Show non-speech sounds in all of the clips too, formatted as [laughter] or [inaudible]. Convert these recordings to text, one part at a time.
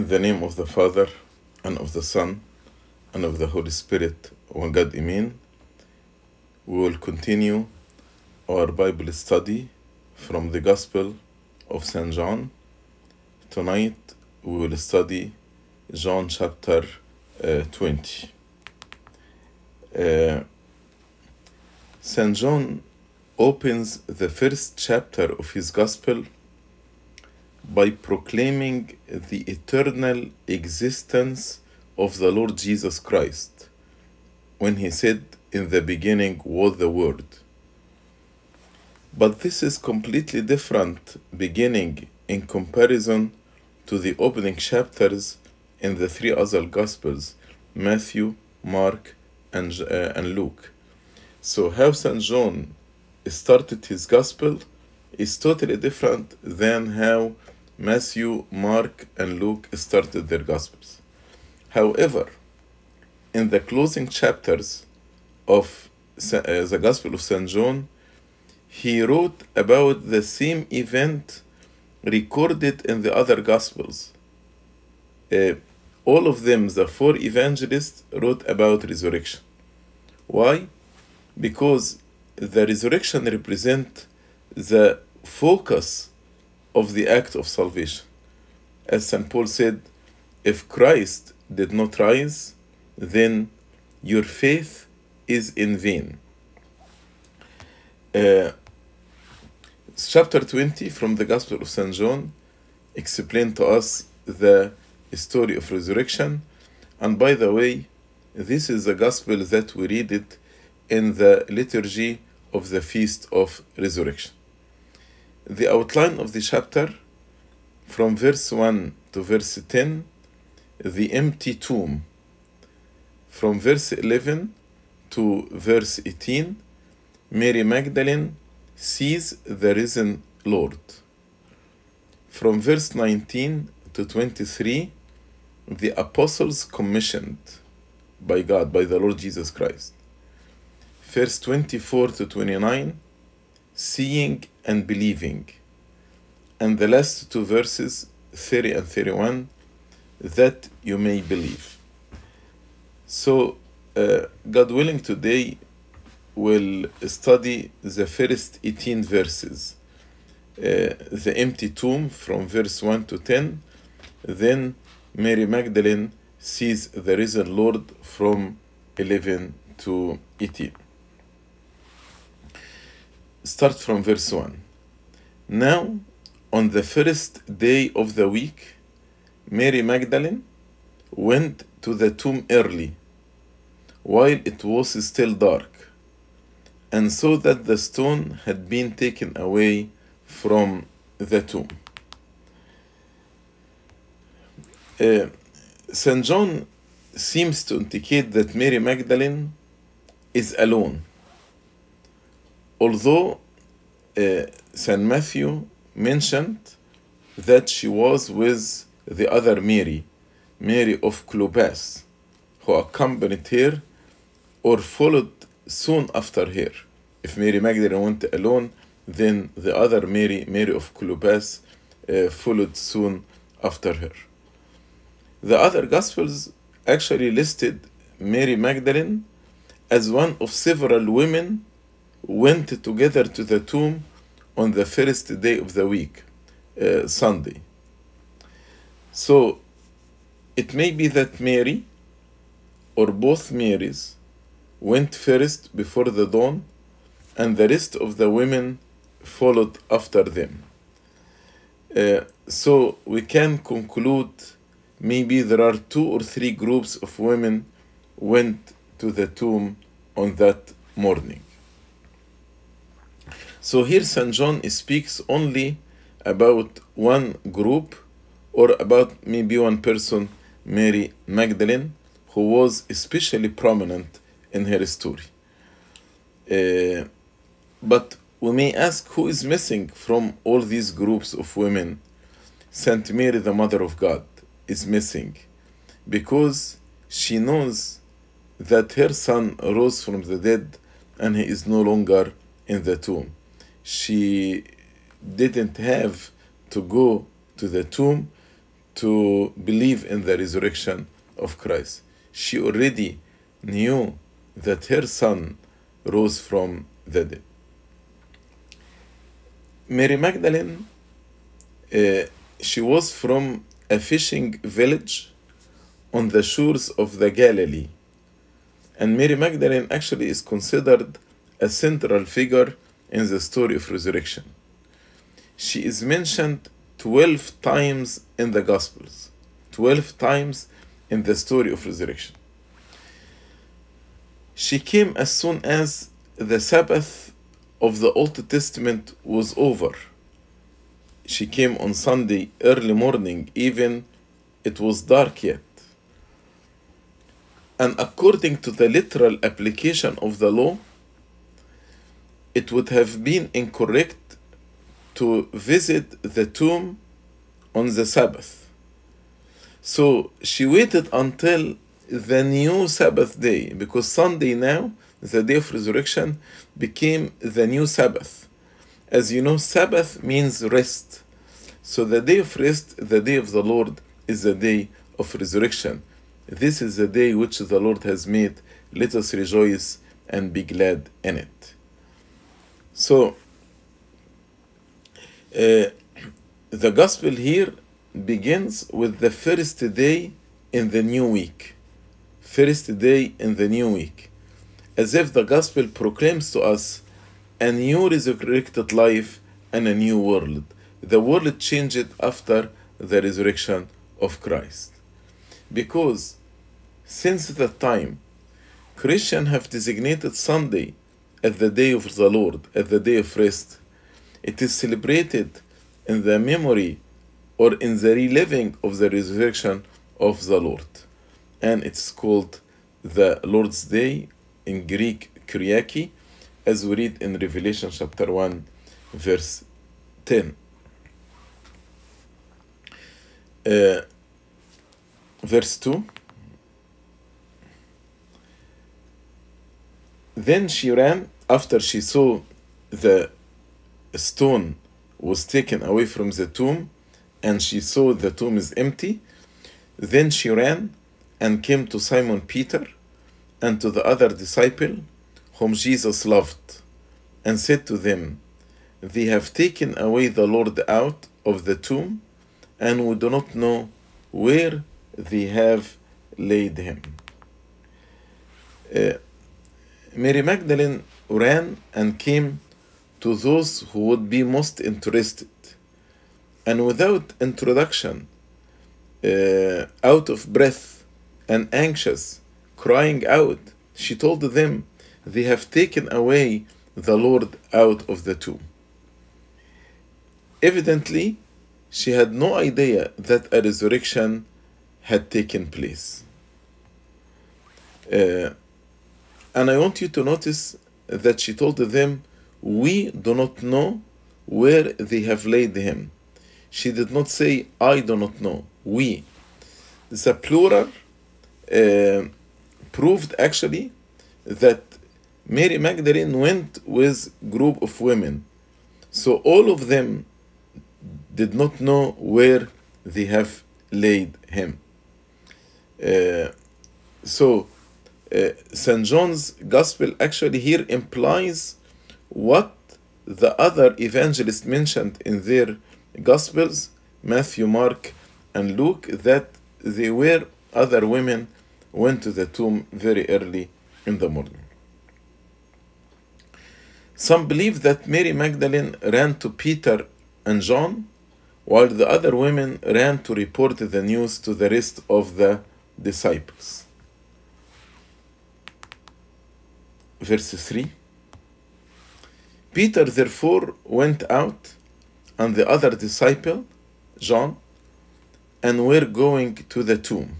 In the name of the Father, and of the Son, and of the Holy Spirit, one God, Amen. We will continue our Bible study from the Gospel of St. John. Tonight we will study John chapter uh, 20. Uh, St. John opens the first chapter of his Gospel by proclaiming the eternal existence of the Lord Jesus Christ when he said, In the beginning was the Word. But this is completely different beginning in comparison to the opening chapters in the three other Gospels Matthew, Mark, and, uh, and Luke. So, how St. John started his Gospel is totally different than how Matthew, Mark, and Luke started their Gospels. However, in the closing chapters of uh, the Gospel of St. John, he wrote about the same event recorded in the other Gospels. Uh, all of them, the four evangelists, wrote about resurrection. Why? Because the resurrection represent the focus of the act of salvation. As St. Paul said, if Christ did not rise, then your faith is in vain. Uh, chapter 20 from the Gospel of St. John explain to us the story of resurrection. And by the way, this is the Gospel that we read it in the liturgy of the Feast of Resurrection. The outline of the chapter from verse 1 to verse 10, the empty tomb. From verse 11 to verse 18, Mary Magdalene sees the risen Lord. From verse 19 to 23, the apostles commissioned by God, by the Lord Jesus Christ. Verse 24 to 29, seeing and believing. And the last two verses, 30 and 31, that you may believe. So, uh, God willing, today we'll study the first 18 verses. Uh, the empty tomb from verse 1 to 10. Then Mary Magdalene sees the risen Lord from 11 to 18. Start from verse 1. Now, on the first day of the week, Mary Magdalene went to the tomb early, while it was still dark, and saw that the stone had been taken away from the tomb. Uh, St. John seems to indicate that Mary Magdalene is alone. Although uh, St. Matthew mentioned that she was with the other Mary, Mary of Clopas, who accompanied her or followed soon after her. If Mary Magdalene went alone, then the other Mary, Mary of Clopas, uh, followed soon after her. The other Gospels actually listed Mary Magdalene as one of several women went together to the tomb on the first day of the week, uh, Sunday. So it may be that Mary or both Marys went first before the dawn, and the rest of the women followed after them. Uh, so we can conclude maybe there are two or three groups of women went to the tomb on that morning. So here St. John speaks only about one group or about maybe one person, Mary Magdalene, who was especially prominent in her story. Uh, but we may ask who is missing from all these groups of women? Saint Mary, the Mother of God, is missing because she knows that her son rose from the dead and he is no longer in the tomb. She didn't have to go to the tomb to believe in the resurrection of Christ. She already knew that her son rose from the dead. Mary Magdalene, uh, she was from a fishing village on the shores of the Galilee. And Mary Magdalene actually is considered a central figure in the story of resurrection. She is mentioned 12 times in the Gospels, 12 times in the story of resurrection. She came as soon as the Sabbath of the Old Testament was over. She came on Sunday early morning, even it was dark yet. And according to the literal application of the law, it would have been incorrect to visit the tomb on the Sabbath. So she waited until the new Sabbath day because Sunday now, the day of resurrection, became the new Sabbath. As you know, Sabbath means rest. So the day of rest, the day of the Lord, is the day of resurrection. This is the day which the Lord has made. Let us rejoice and be glad in it. So, uh, the gospel here begins with the first day in the new week. First day in the new week. As if the gospel proclaims to us a new resurrected life and a new world. The world changed after the resurrection of Christ. Because since that time, Christians have designated Sunday as the day of the Lord, as the day of rest. It is celebrated in the memory or in the reliving of the resurrection of the Lord. And it's called the Lord's Day in Greek, Kyriaki, as we read in Revelation chapter 1, verse 10. Uh, verse 2 Then she ran after she saw the stone was taken away from the tomb and she saw the tomb is empty. Then she ran and came to Simon Peter and to the other disciple whom Jesus loved and said to them, They have taken away the Lord out of the tomb and we do not know where they have laid him. Uh, Mary Magdalene ran and came to those who would be most interested. And without introduction, uh, out of breath and anxious, crying out, she told them, They have taken away the Lord out of the tomb. Evidently, she had no idea that a resurrection had taken place. Uh, and I want you to notice that she told them, We do not know where they have laid him. She did not say, I do not know. We. The plural uh, proved actually that Mary Magdalene went with group of women. So all of them did not know where they have laid him. Uh, so uh, St. John's Gospel actually here implies what the other evangelists mentioned in their Gospels, Matthew, Mark, and Luke, that they were other women went to the tomb very early in the morning. Some believe that Mary Magdalene ran to Peter and John, while the other women ran to report the news to the rest of the disciples. Verse 3 Peter therefore went out, and the other disciple, John, and were going to the tomb.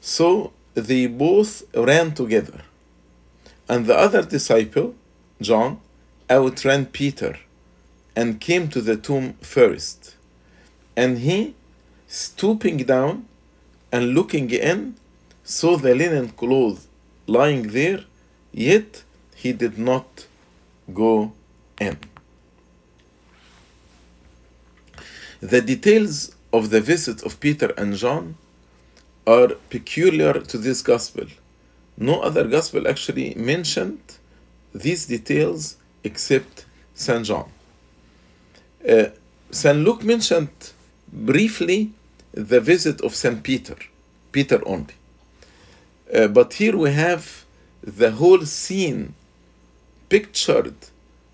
So they both ran together. And the other disciple, John, outran Peter and came to the tomb first. And he, stooping down and looking in, saw the linen cloth lying there, yet he did not go in. The details of the visit of Peter and John are peculiar to this gospel. No other gospel actually mentioned these details except St. John. Uh, St. Luke mentioned briefly the visit of St. Peter, Peter only. Uh, but here we have the whole scene pictured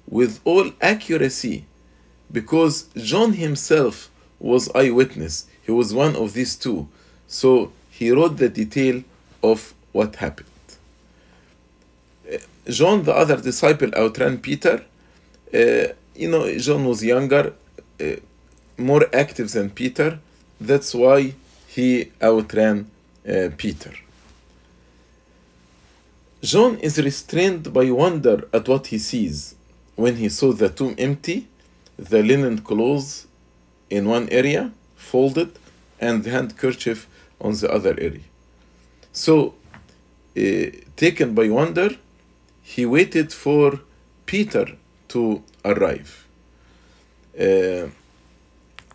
with all accuracy because John himself was eyewitness. He was one of these two. So he wrote the detail of what happened. Uh, John, the other disciple, outran Peter. Uh, you know, John was younger, uh, more active than Peter. That's why he outran uh, Peter. John is restrained by wonder at what he sees when he saw the tomb empty, the linen clothes in one area folded, and the handkerchief on the other area. So, uh, taken by wonder, he waited for Peter to arrive. Uh,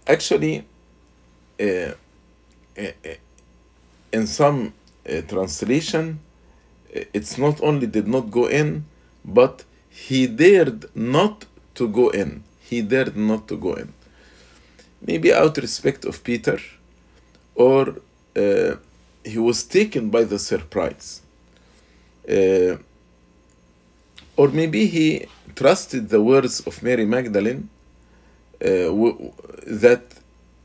actually, uh, in some translation, it's not only did not go in, but he dared not to go in. He dared not to go in. Maybe out of respect of Peter, or uh, he was taken by the surprise. Uh, or maybe he trusted the words of Mary Magdalene uh, w- that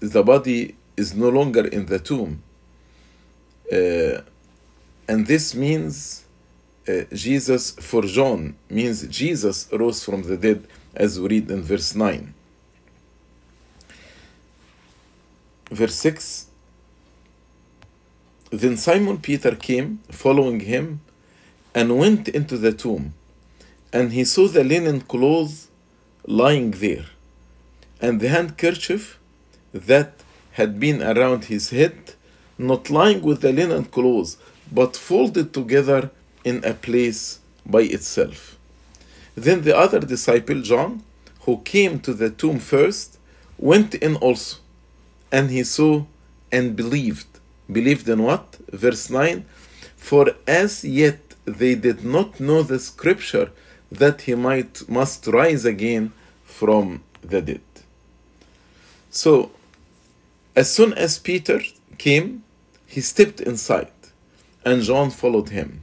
the body is no longer in the tomb. And this means uh, Jesus for John means Jesus rose from the dead, as we read in verse 9. Verse 6 Then Simon Peter came, following him, and went into the tomb, and he saw the linen clothes lying there, and the handkerchief that had been around his head, not lying with the linen clothes, but folded together in a place by itself. Then the other disciple, John, who came to the tomb first, went in also, and he saw and believed. Believed in what? Verse 9 For as yet they did not know the scripture that he might must rise again from the dead. So, as soon as Peter came, he stepped inside, and John followed him.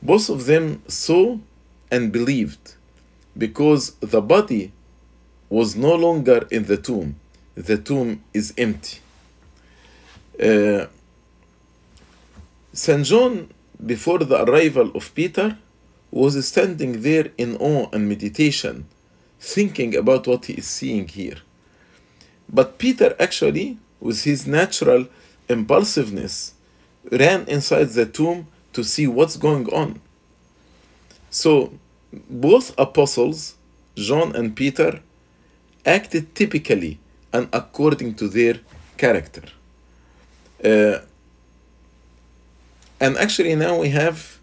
Both of them saw and believed because the body was no longer in the tomb. The tomb is empty. Uh, St. John, before the arrival of Peter, was standing there in awe and meditation, thinking about what he is seeing here. But Peter actually, with his natural impulsiveness, ran inside the tomb to see what's going on. So, both apostles, John and Peter, acted typically and according to their character. Uh, and actually, now we have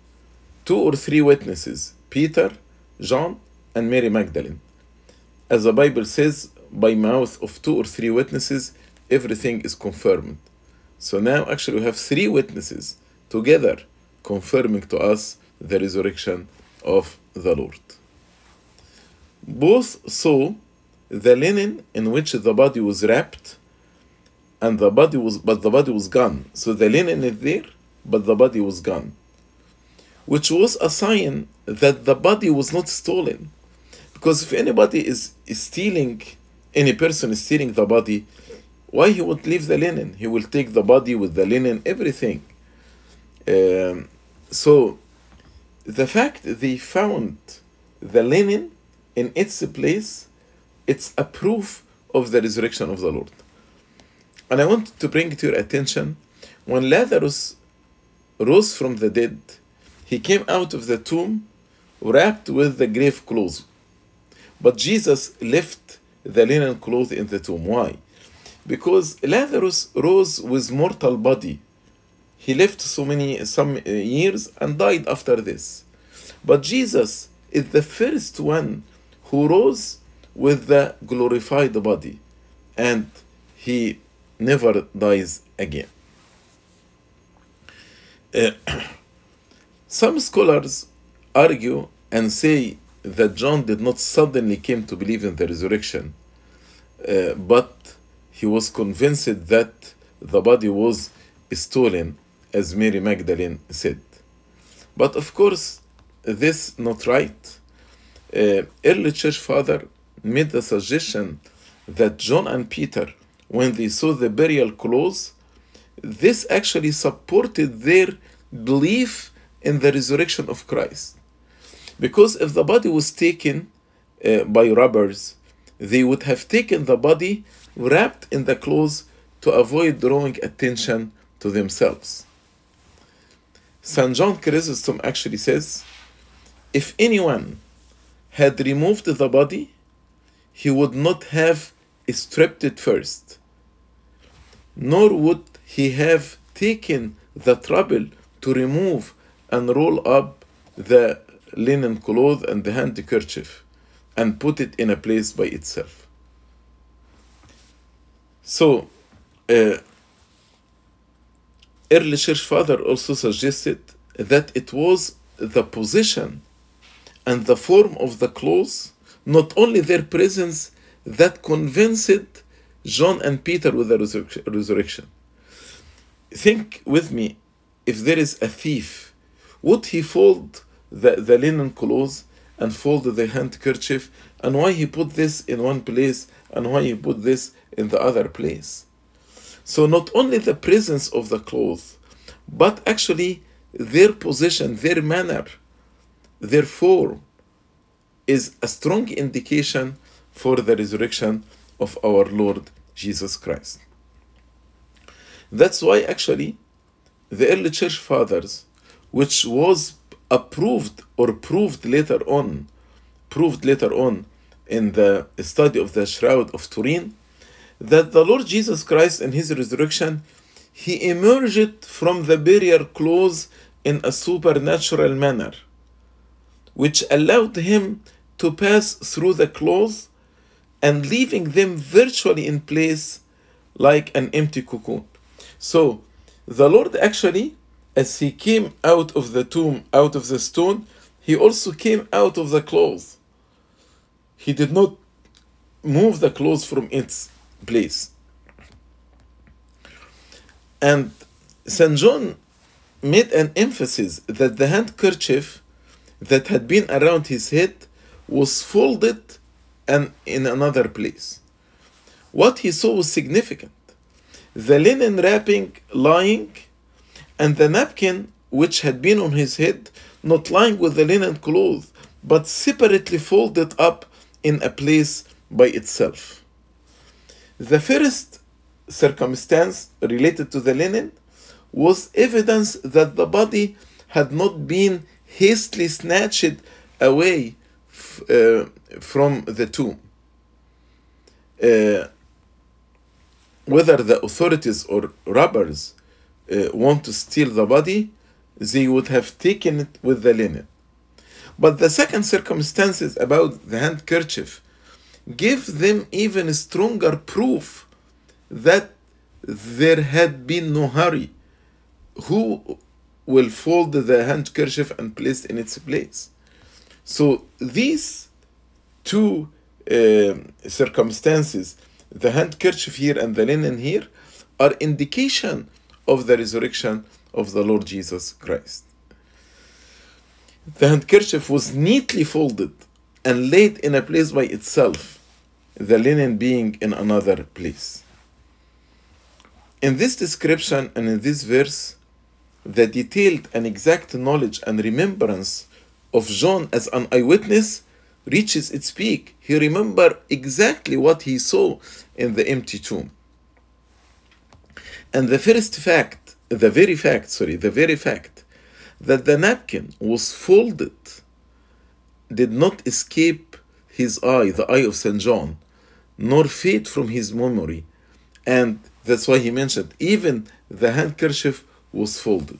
two or three witnesses Peter, John, and Mary Magdalene. As the Bible says, by mouth of two or three witnesses, everything is confirmed. So now, actually, we have three witnesses together confirming to us the resurrection of the Lord. Both saw the linen in which the body was wrapped, and the body was but the body was gone. So the linen is there, but the body was gone. Which was a sign that the body was not stolen. Because if anybody is, stealing, any person is stealing the body, why he would leave the linen? He will take the body with the linen, everything. Um, so the fact they found the linen in its place, it's a proof of the resurrection of the Lord. And I want to bring to your attention when Lazarus rose from the dead, he came out of the tomb wrapped with the grave clothes. But Jesus left the linen clothes in the tomb. Why? Because Lazarus rose with mortal body. He lived so many some years and died after this. But Jesus is the first one who rose with the glorified body. And he never dies again. Uh, [clears throat] some scholars argue and say that John did not suddenly came to believe in the resurrection, uh, but he was convinced that the body was stolen, as Mary Magdalene said. But of course, this not right. Uh, early church father made the suggestion that John and Peter, when they saw the burial clothes, this actually supported their belief in the resurrection of Christ. Because if the body was taken uh, by robbers, they would have taken the body wrapped in the clothes to avoid drawing attention to themselves. St. John Chrysostom actually says if anyone had removed the body, he would not have stripped it first, nor would he have taken the trouble to remove and roll up the linen cloth and the handkerchief and put it in a place by itself. So, uh, early church father also suggested that it was the position and the form of the clothes, not only their presence, that convinced John and Peter with the resurrection. Think with me if there is a thief, would he fold the, the linen clothes and fold the handkerchief? And why he put this in one place and why he put this in the other place? So, not only the presence of the clothes, but actually their position, their manner, their form is a strong indication for the resurrection of our Lord Jesus Christ. That's why actually the early church fathers, which was approved or proved later on, proved later on in the study of the Shroud of Turin, that the Lord Jesus Christ in his resurrection, he emerged from the burial clothes in a supernatural manner, which allowed him to pass through the clothes and leaving them virtually in place like an empty cocoon. So, the Lord actually, as he came out of the tomb, out of the stone, he also came out of the clothes. He did not move the clothes from its place. And St. John made an emphasis that the handkerchief that had been around his head was folded and in another place. What he saw was significant. The linen wrapping lying, and the napkin which had been on his head, not lying with the linen cloth, but separately folded up in a place by itself. The first circumstance related to the linen was evidence that the body had not been hastily snatched away uh, from the tomb. Uh, whether the authorities or robbers uh, want to steal the body, they would have taken it with the linen. But the second circumstance is about the handkerchief give them even stronger proof that there had been no hurry. Who will fold the handkerchief and place in its place? So these two uh, circumstances, the handkerchief here and the linen here, are indication of the resurrection of the Lord Jesus Christ. The handkerchief was neatly folded and laid in a place by itself, the linen being in another place. In this description and in this verse, the detailed and exact knowledge and remembrance of John as an eyewitness reaches its peak. He remembered exactly what he saw in the empty tomb. And the first fact, the very fact, sorry, the very fact that the napkin was folded did not escape his eye, the eye of St. John, nor fade from his memory. And that's why he mentioned even the handkerchief was folded.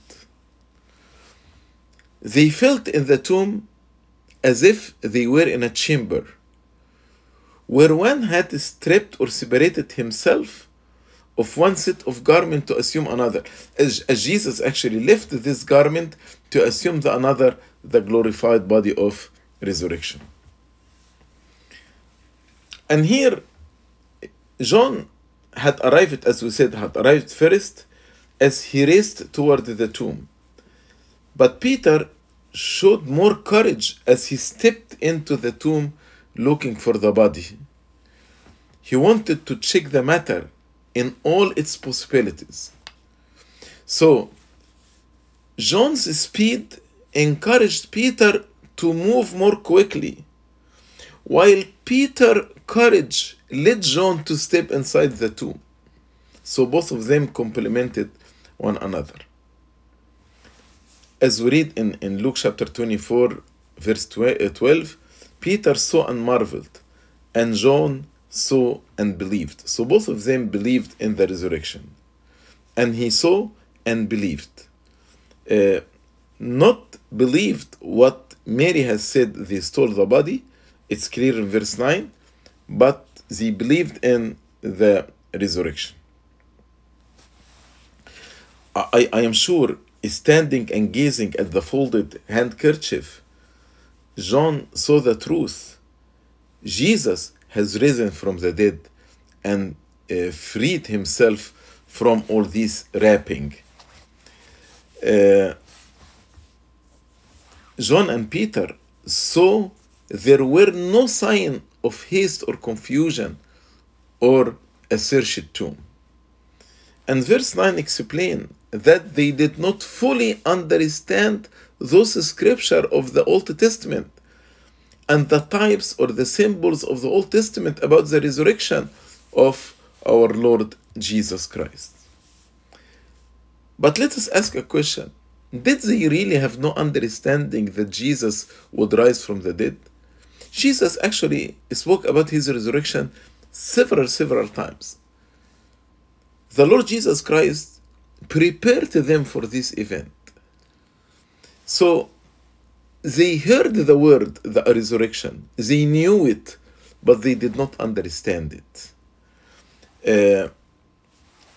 They felt in the tomb as if they were in a chamber where one had stripped or separated himself of one set of garment to assume another. As, as Jesus actually left this garment to assume the another, the glorified body of resurrection. And here, John had arrived, as we said, had arrived first as he raced toward the tomb. But Peter showed more courage as he stepped into the tomb looking for the body. He wanted to check the matter in all its possibilities. So, John's speed encouraged Peter to move more quickly, while Peter's courage led John to step inside the tomb. So both of them complemented one another. As we read in, in Luke chapter 24, verse 12, Peter saw and marveled, and John saw and believed. So both of them believed in the resurrection. And he saw and believed. Uh, not believed what Mary has said they stole the body, it's clear in verse 9, but they believed in the resurrection. I, I am sure, standing and gazing at the folded handkerchief, John saw the truth. Jesus has risen from the dead and uh, freed himself from all this wrapping. Uh, John and Peter saw there were no sign of haste or confusion or a searched tomb. And verse 9 explains that they did not fully understand those scripture of the Old Testament and the types or the symbols of the Old Testament about the resurrection of our Lord Jesus Christ. But let us ask a question. Did they really have no understanding that Jesus would rise from the dead? Jesus actually spoke about his resurrection several, several times. The Lord Jesus Christ prepared them for this event. So they heard the word, the resurrection, they knew it, but they did not understand it. Uh,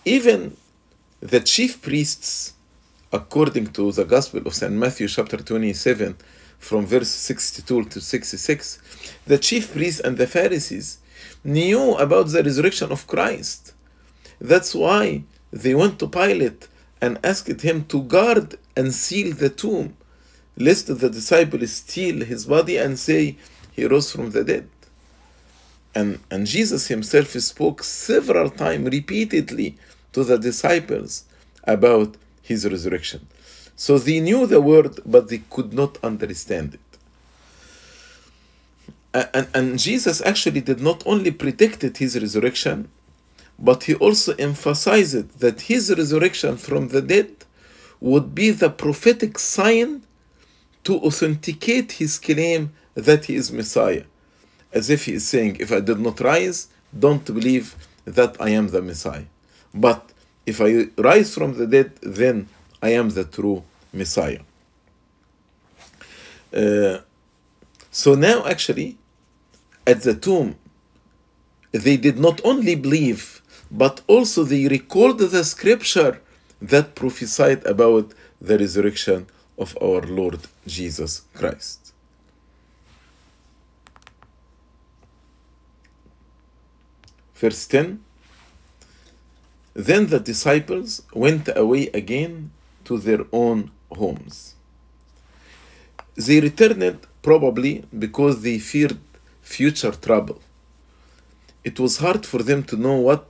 even the chief priests, according to the Gospel of St. Matthew, chapter 27, from verse 62 to 66, the chief priests and the Pharisees knew about the resurrection of Christ. That's why they went to Pilate and asked him to guard and seal the tomb lest the disciples steal his body and say he rose from the dead. And, and Jesus himself spoke several times, repeatedly, to the disciples about his resurrection. So they knew the word, but they could not understand it. And, and Jesus actually did not only predicted his resurrection, but he also emphasized that his resurrection from the dead would be the prophetic sign to authenticate his claim that he is Messiah. As if he is saying, If I did not rise, don't believe that I am the Messiah. But if I rise from the dead, then I am the true Messiah. Uh, so now, actually, at the tomb, they did not only believe, but also they recalled the scripture that prophesied about the resurrection of our Lord Jesus Christ. Verse 10 Then the disciples went away again to their own homes. They returned probably because they feared future trouble. It was hard for them to know what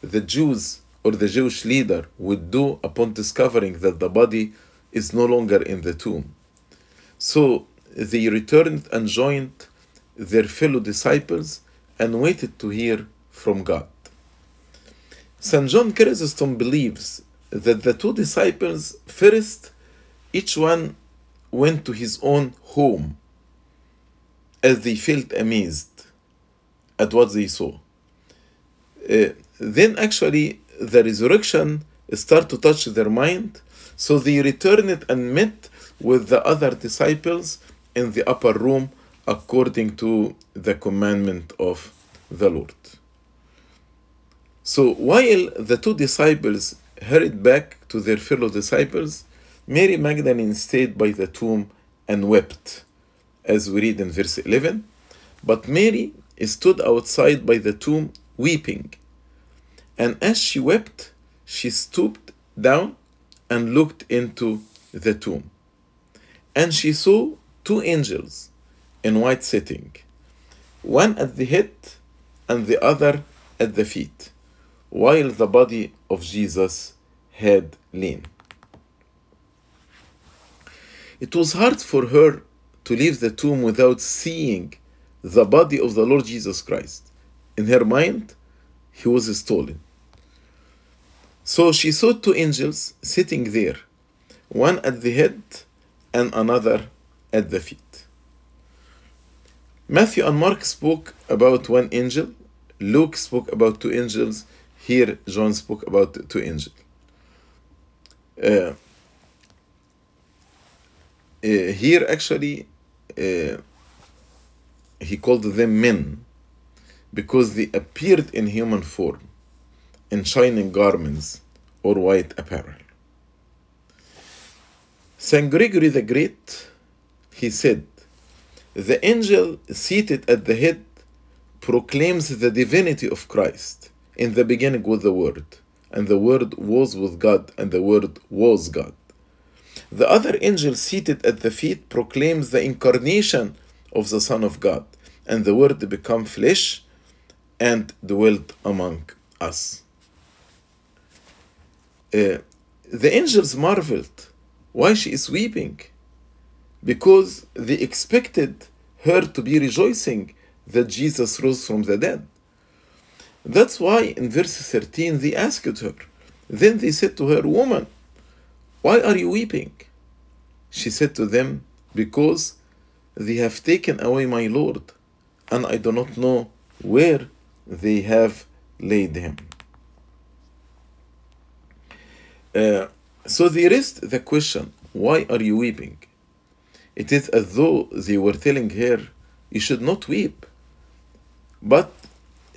the Jews or the Jewish leader would do upon discovering that the body is no longer in the tomb. So they returned and joined their fellow disciples and waited to hear from God. St. John Chrysostom believes that the two disciples first, each one went to his own home as they felt amazed at what they saw. Uh, then, actually, the resurrection started to touch their mind so they returned and met with the other disciples in the upper room according to the commandment of the Lord. So while the two disciples hurried back to their fellow disciples, Mary Magdalene stayed by the tomb and wept, as we read in verse 11. But Mary stood outside by the tomb weeping. And as she wept, she stooped down and looked into the tomb. And she saw two angels in white sitting, one at the head and the other at the feet, while the body of Jesus had lain. It was hard for her to leave the tomb without seeing the body of the Lord Jesus Christ. In her mind, he was stolen. So she saw two angels sitting there, one at the head and another at the feet. Matthew and Mark spoke about one angel, Luke spoke about two angels, here John spoke about two angels. Uh, uh, here actually uh, he called them men because they appeared in human form in shining garments or white apparel. St. Gregory the Great, he said, the angel seated at the head proclaims the divinity of Christ. In the beginning was the Word, and the Word was with God, and the Word was God. The other angel seated at the feet proclaims the incarnation of the Son of God, and the Word became flesh and dwelt among us. Uh, the angels marveled why she is weeping because they expected her to be rejoicing that Jesus rose from the dead. That's why in verse 13 they asked her. Then they said to her, Woman, why are you weeping? She said to them, Because they have taken away my Lord, and I do not know where they have laid him. Uh, so they raised the question, Why are you weeping? It is as though they were telling her, You should not weep. But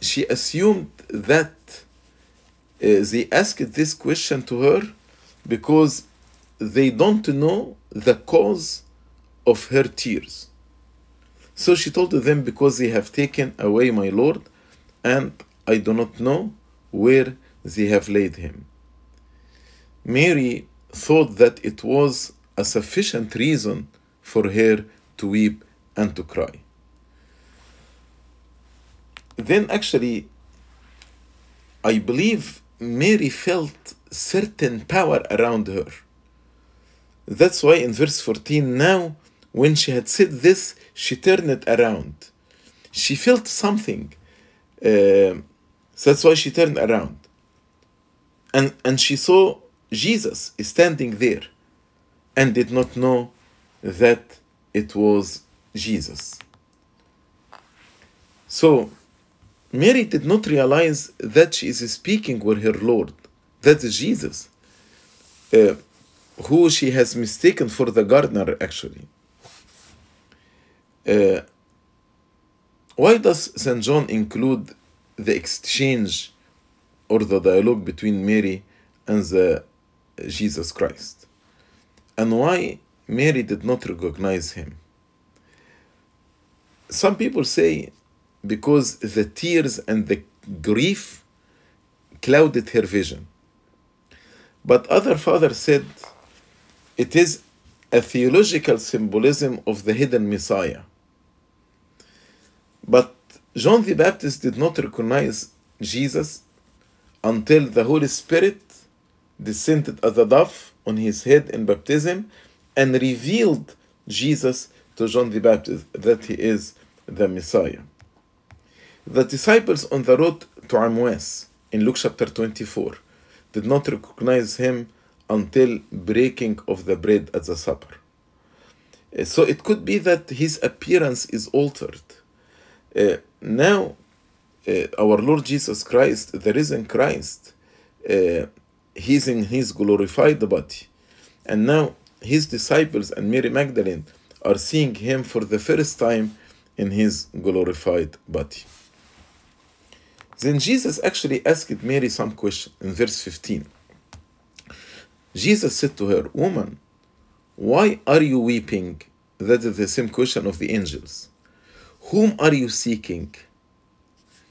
she assumed that uh, they asked this question to her because they don't know the cause of her tears. So she told them, Because they have taken away my Lord, and I do not know where they have laid him. Mary thought that it was a sufficient reason for her to weep and to cry. Then, actually, I believe Mary felt certain power around her. That's why in verse 14, now when she had said this, she turned it around. She felt something. Uh, so that's why she turned around. And, and she saw Jesus standing there and did not know that it was Jesus. So, Mary did not realize that she is speaking with her Lord. That is Jesus, uh, who she has mistaken for the gardener, actually. Uh, why does St. John include the exchange or the dialogue between Mary and the Jesus Christ? And why Mary did not recognize him? Some people say because the tears and the grief clouded her vision. But other fathers said it is a theological symbolism of the hidden Messiah. But John the Baptist did not recognize Jesus until the Holy Spirit descended as a dove on his head in baptism and revealed Jesus to John the Baptist that he is the Messiah. The disciples on the road to Emmaus in Luke chapter 24 did not recognize him until breaking of the bread at the supper. So it could be that his appearance is altered. Uh, now, uh, our Lord Jesus Christ, the risen Christ, uh, he's in his glorified body. And now his disciples and Mary Magdalene are seeing him for the first time in his glorified body. Then Jesus actually asked Mary some question in verse 15. Jesus said to her, Woman, why are you weeping? That is the same question of the angels. Whom are you seeking?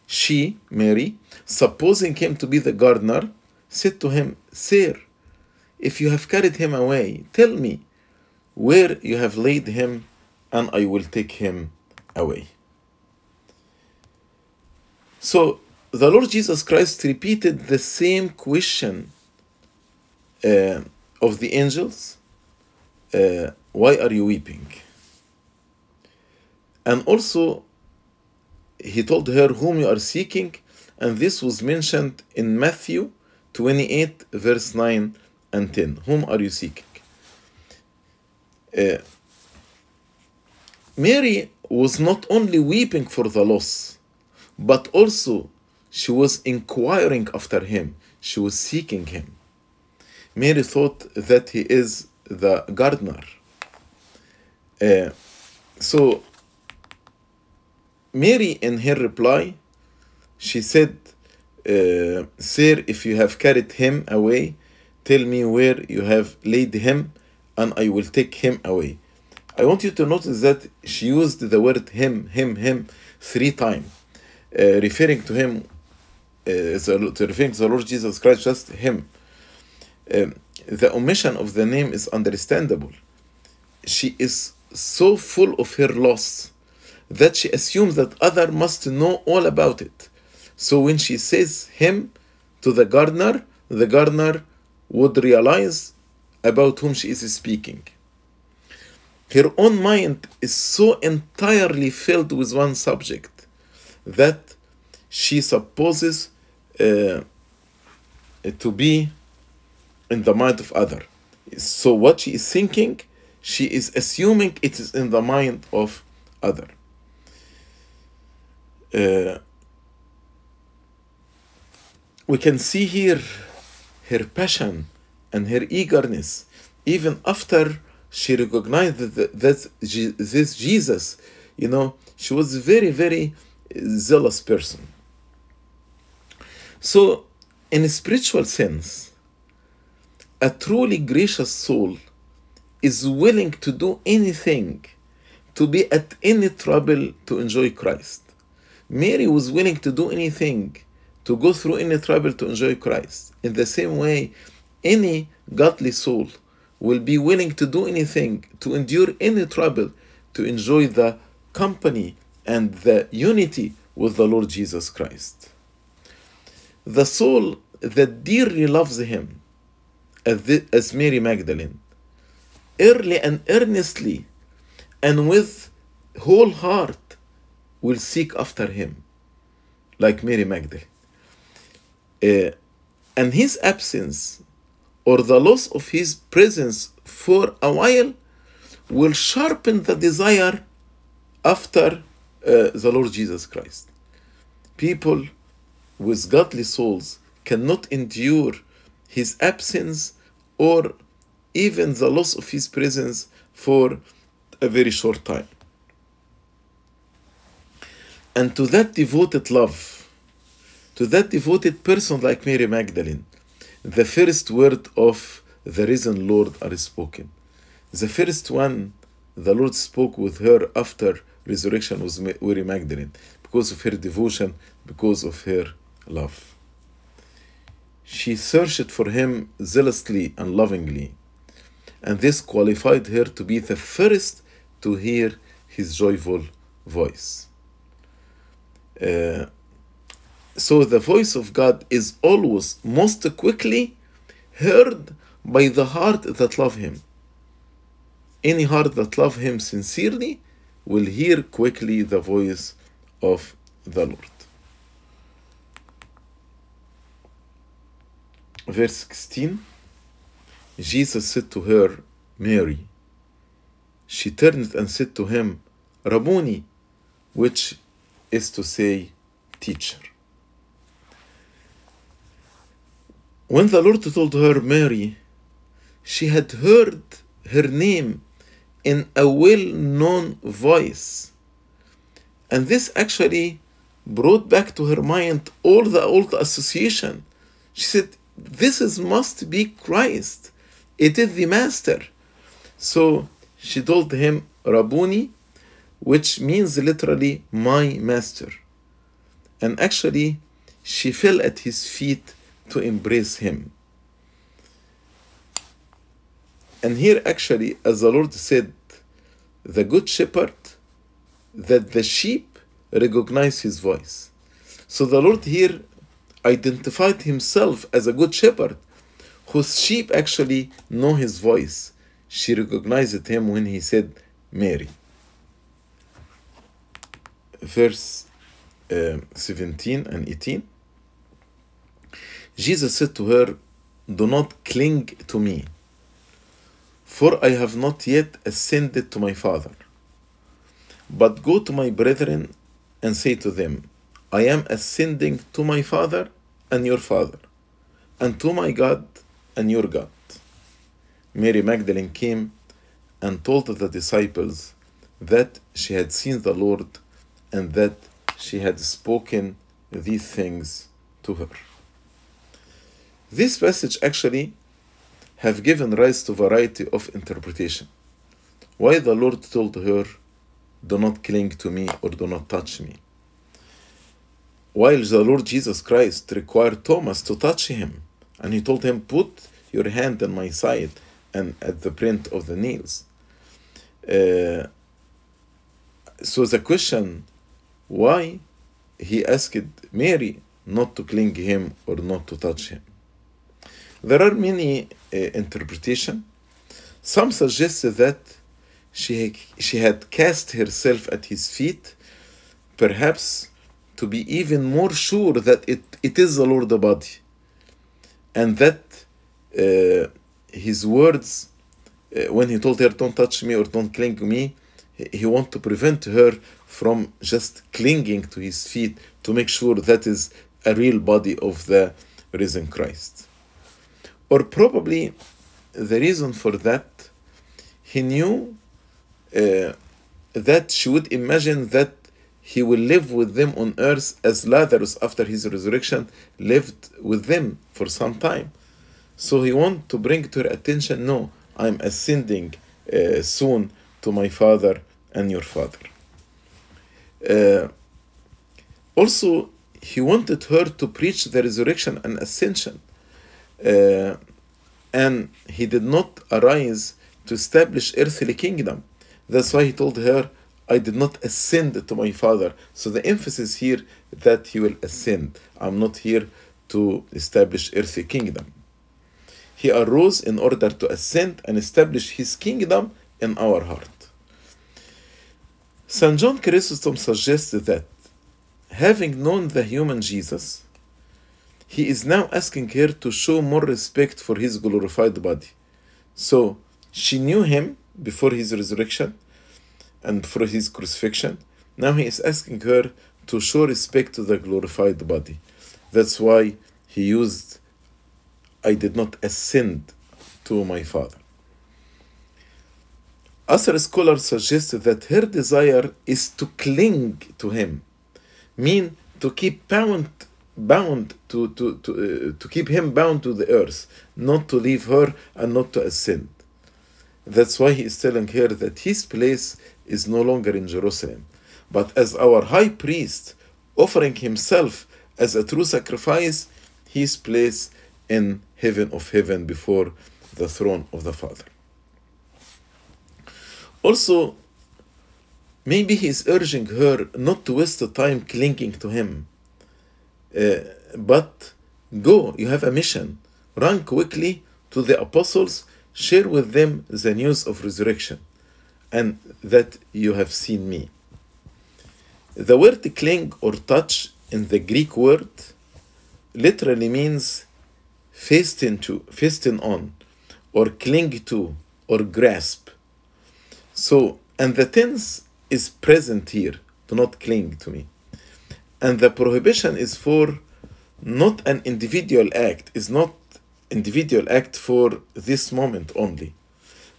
She, Mary, supposing him to be the gardener, said to him, Sir, if you have carried him away, tell me where you have laid him, and I will take him away. So the Lord Jesus Christ repeated the same question uh, of the angels uh, Why are you weeping? And also, he told her whom you are seeking, and this was mentioned in Matthew 28, verse 9 and 10. Whom are you seeking? Uh, Mary was not only weeping for the loss, but also she was inquiring after him, she was seeking him. Mary thought that he is the gardener. Uh, so, Mary, in her reply, she said, uh, Sir, if you have carried him away, tell me where you have laid him, and I will take him away. I want you to notice that she used the word him, him, him three times, uh, referring to him, uh, the, to the Lord Jesus Christ, just him. Um, the omission of the name is understandable. She is so full of her loss that she assumes that other must know all about it. So when she says him to the gardener, the gardener would realize about whom she is speaking. Her own mind is so entirely filled with one subject that she supposes uh, to be in the mind of other. So what she is thinking, she is assuming it is in the mind of other. Uh, we can see here her passion and her eagerness, even after she recognized that, that this Jesus, you know, she was a very, very zealous person. So, in a spiritual sense, a truly gracious soul is willing to do anything, to be at any trouble to enjoy Christ. Mary was willing to do anything, to go through any trouble to enjoy Christ. In the same way, any godly soul will be willing to do anything, to endure any trouble, to enjoy the company and the unity with the Lord Jesus Christ. The soul that dearly loves Him, as Mary Magdalene, early and earnestly and with whole heart will seek after Him, like Mary Magdalene. Uh, and his absence or the loss of his presence for a while will sharpen the desire after uh, the Lord Jesus Christ. People with godly souls cannot endure his absence or even the loss of his presence for a very short time. And to that devoted love, to that devoted person like Mary Magdalene, the first word of the risen Lord are spoken. The first one the Lord spoke with her after resurrection was Mary Magdalene because of her devotion, because of her love. She searched for him zealously and lovingly, and this qualified her to be the first to hear his joyful voice. Uh, so the voice of God is always most quickly heard by the heart that love him. Any heart that love him sincerely will hear quickly the voice of the Lord. Verse 16 Jesus said to her, Mary. She turned and said to him, Rabboni, which is to say, teacher. When the Lord told her Mary, she had heard her name in a well known voice. And this actually brought back to her mind all the old association. She said, This is must be Christ. It is the Master. So she told him, Rabboni, which means literally my master. And actually, she fell at his feet to embrace him. And here, actually, as the Lord said, the good shepherd, that the sheep recognize his voice. So the Lord here identified himself as a good shepherd whose sheep actually know his voice. She recognized him when he said, Mary. Verse uh, 17 and 18 Jesus said to her, Do not cling to me, for I have not yet ascended to my Father. But go to my brethren and say to them, I am ascending to my Father and your Father, and to my God and your God. Mary Magdalene came and told the disciples that she had seen the Lord and that she had spoken these things to her. This passage actually have given rise to variety of interpretation. Why the Lord told her, do not cling to me or do not touch me. While the Lord Jesus Christ required Thomas to touch him, and he told him, Put your hand on my side and at the print of the nails. Uh, so the question, why he asked Mary not to cling him or not to touch him? There are many uh, interpretations. Some suggest that she, she had cast herself at his feet, perhaps to be even more sure that it, it is the Lord the body, and that uh, his words, uh, when he told her, Don't touch me or don't cling to me, he, he wanted to prevent her from just clinging to his feet to make sure that is a real body of the risen Christ. Or probably the reason for that, he knew uh, that she would imagine that he will live with them on earth as Lazarus, after his resurrection, lived with them for some time. So he wanted to bring to her attention no, I'm ascending uh, soon to my father and your father. Uh, also, he wanted her to preach the resurrection and ascension. Uh, and he did not arise to establish earthly kingdom. That's why he told her, I did not ascend to my father. So the emphasis here that he will ascend. I'm not here to establish earthly kingdom. He arose in order to ascend and establish his kingdom in our heart. St. John Chrysostom suggests that having known the human Jesus, he is now asking her to show more respect for his glorified body. So she knew him before his resurrection and for his crucifixion. Now he is asking her to show respect to the glorified body. That's why he used, I did not ascend to my Father. Other scholars suggest that her desire is to cling to him, mean to keep bound, bound to, to, to, uh, to keep him bound to the earth, not to leave her and not to ascend. That's why he is telling her that his place is no longer in Jerusalem, but as our high priest, offering himself as a true sacrifice, his place in heaven of heaven before the throne of the Father. Also, maybe he's urging her not to waste the time clinging to him, uh, but go, you have a mission. Run quickly to the apostles, share with them the news of resurrection, and that you have seen me. The word cling or touch in the Greek word literally means fasten to, fasten on, or cling to, or grasp. So, and the tense is present here. Do not cling to me. And the prohibition is for not an individual act, is not individual act for this moment only,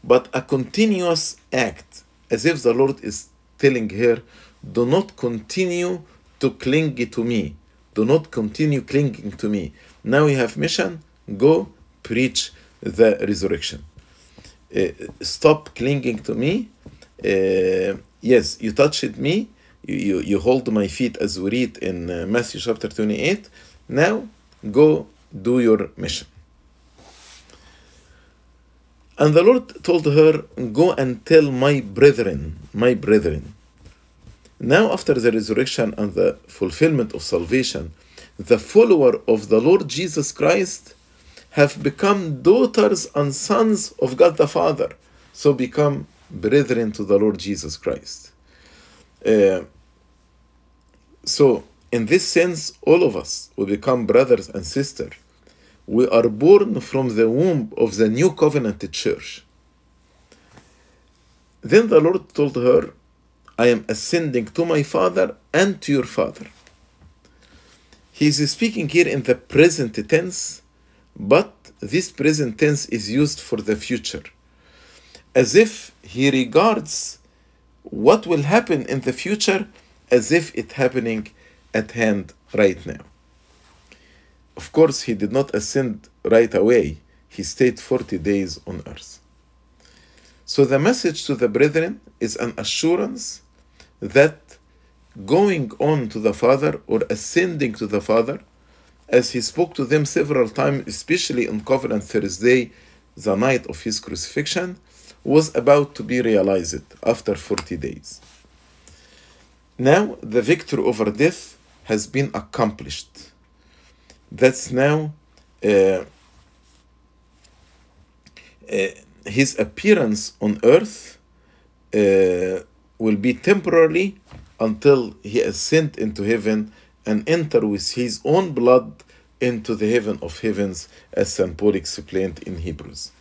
but a continuous act, as if the Lord is telling her, do not continue to cling to me. Do not continue clinging to me. Now you have mission. Go preach the resurrection. Uh, stop clinging to me. Uh, yes, you touched me. You, you, you hold my feet as we read in uh, Matthew chapter 28. Now go do your mission. And the Lord told her, Go and tell my brethren, my brethren. Now, after the resurrection and the fulfillment of salvation, the follower of the Lord Jesus Christ have become daughters and sons of God the Father. So become brethren to the Lord Jesus Christ. Uh, so, in this sense, all of us will become brothers and sisters we are born from the womb of the new covenant church. Then the Lord told her, I am ascending to my Father and to your Father. He is speaking here in the present tense, but this present tense is used for the future, as if he regards what will happen in the future as if it happening at hand right now. Of course, he did not ascend right away, he stayed 40 days on earth. So, the message to the brethren is an assurance that going on to the Father or ascending to the Father, as he spoke to them several times, especially on Covenant Thursday, the night of his crucifixion, was about to be realized after 40 days. Now, the victory over death has been accomplished that's now uh, uh, his appearance on earth uh, will be temporarily until he ascend into heaven and enter with his own blood into the heaven of heavens, as St. Paul explained in Hebrews.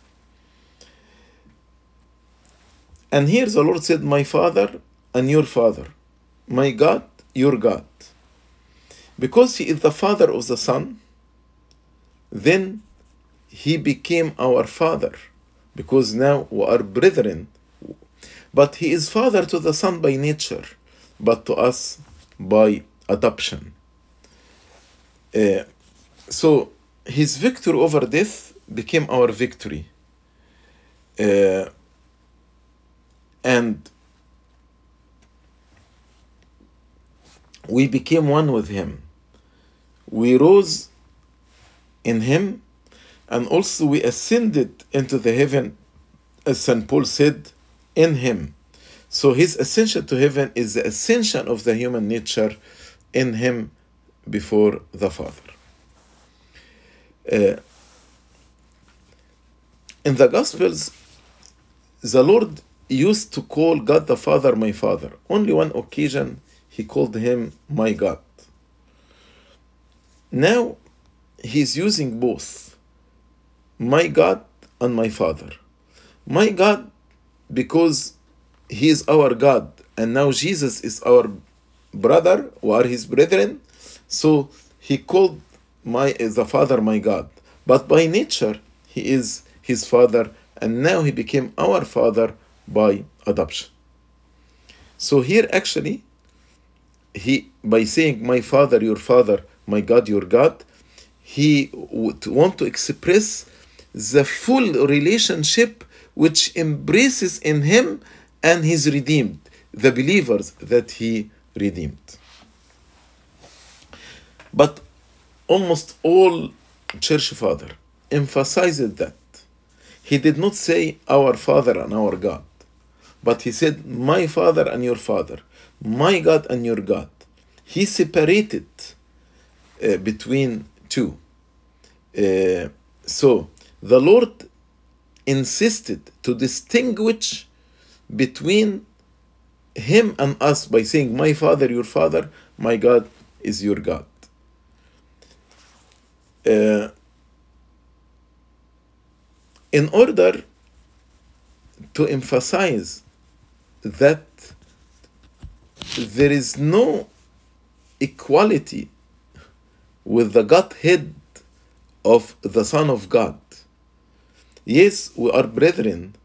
And here the Lord said, My Father and your Father, my God, your God. Because he is the Father of the Son, then he became our Father, because now we are brethren. But he is Father to the Son by nature, but to us by adoption. Uh, so his victory over death became our victory. Uh, and we became one with him. We rose in him, and also we ascended into the heaven, as St. Paul said, in him. So his ascension to heaven is the ascension of the human nature in him before the Father. Uh, in the Gospels, the Lord used to call God the Father my Father. Only one occasion he called him my God. Now he's using both my God and my Father. My God, because he is our God, and now Jesus is our brother, or his brethren, so he called my the Father my God. But by nature, he is his Father, and now he became our Father by adoption. So here actually, he by saying my Father, your Father, my God, your God, he would want to express the full relationship which embraces in him and his redeemed, the believers that he redeemed. But almost all church father emphasized that. He did not say our father and our God, but he said my father and your father, my God and your God. He separated uh, between two. Uh, so the Lord insisted to distinguish between him and us by saying, My Father, your Father, my God is your God. Uh, in order to emphasize that there is no equality with the Godhead of the Son of God. Yes, we are brethren,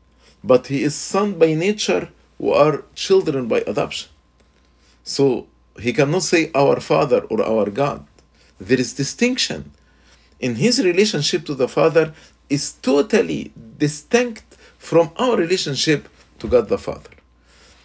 but he is son by nature, we are children by adoption. So he cannot say our Father or our God. There is distinction. In his relationship to the Father is totally distinct from our relationship to God the Father.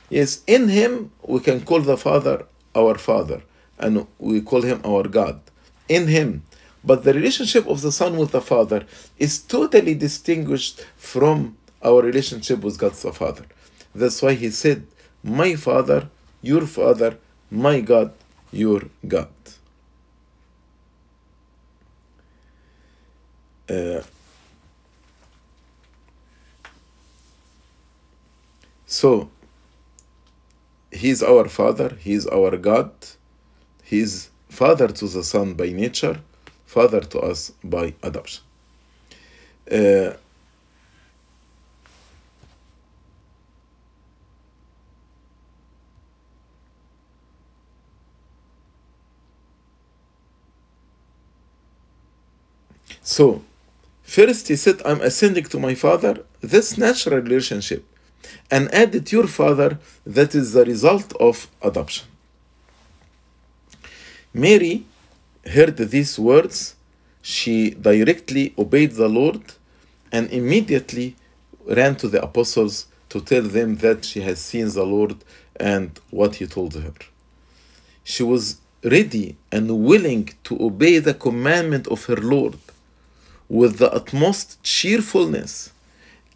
Yes, in him we can call the Father our Father and we call him our God. In him. But the relationship of the Son with the Father is totally distinguished from our relationship with God the Father. That's why he said, My Father, your Father, my God, your God. Uh, so, He's our Father, He's our God, He's Father to the Son by nature, Father to us by adoption. Uh, So, first he said, I'm ascending to my father, this natural relationship, and added your father, that is the result of adoption. Mary heard these words, she directly obeyed the Lord and immediately ran to the apostles to tell them that she has seen the Lord and what he told her. She was ready and willing to obey the commandment of her Lord with the utmost cheerfulness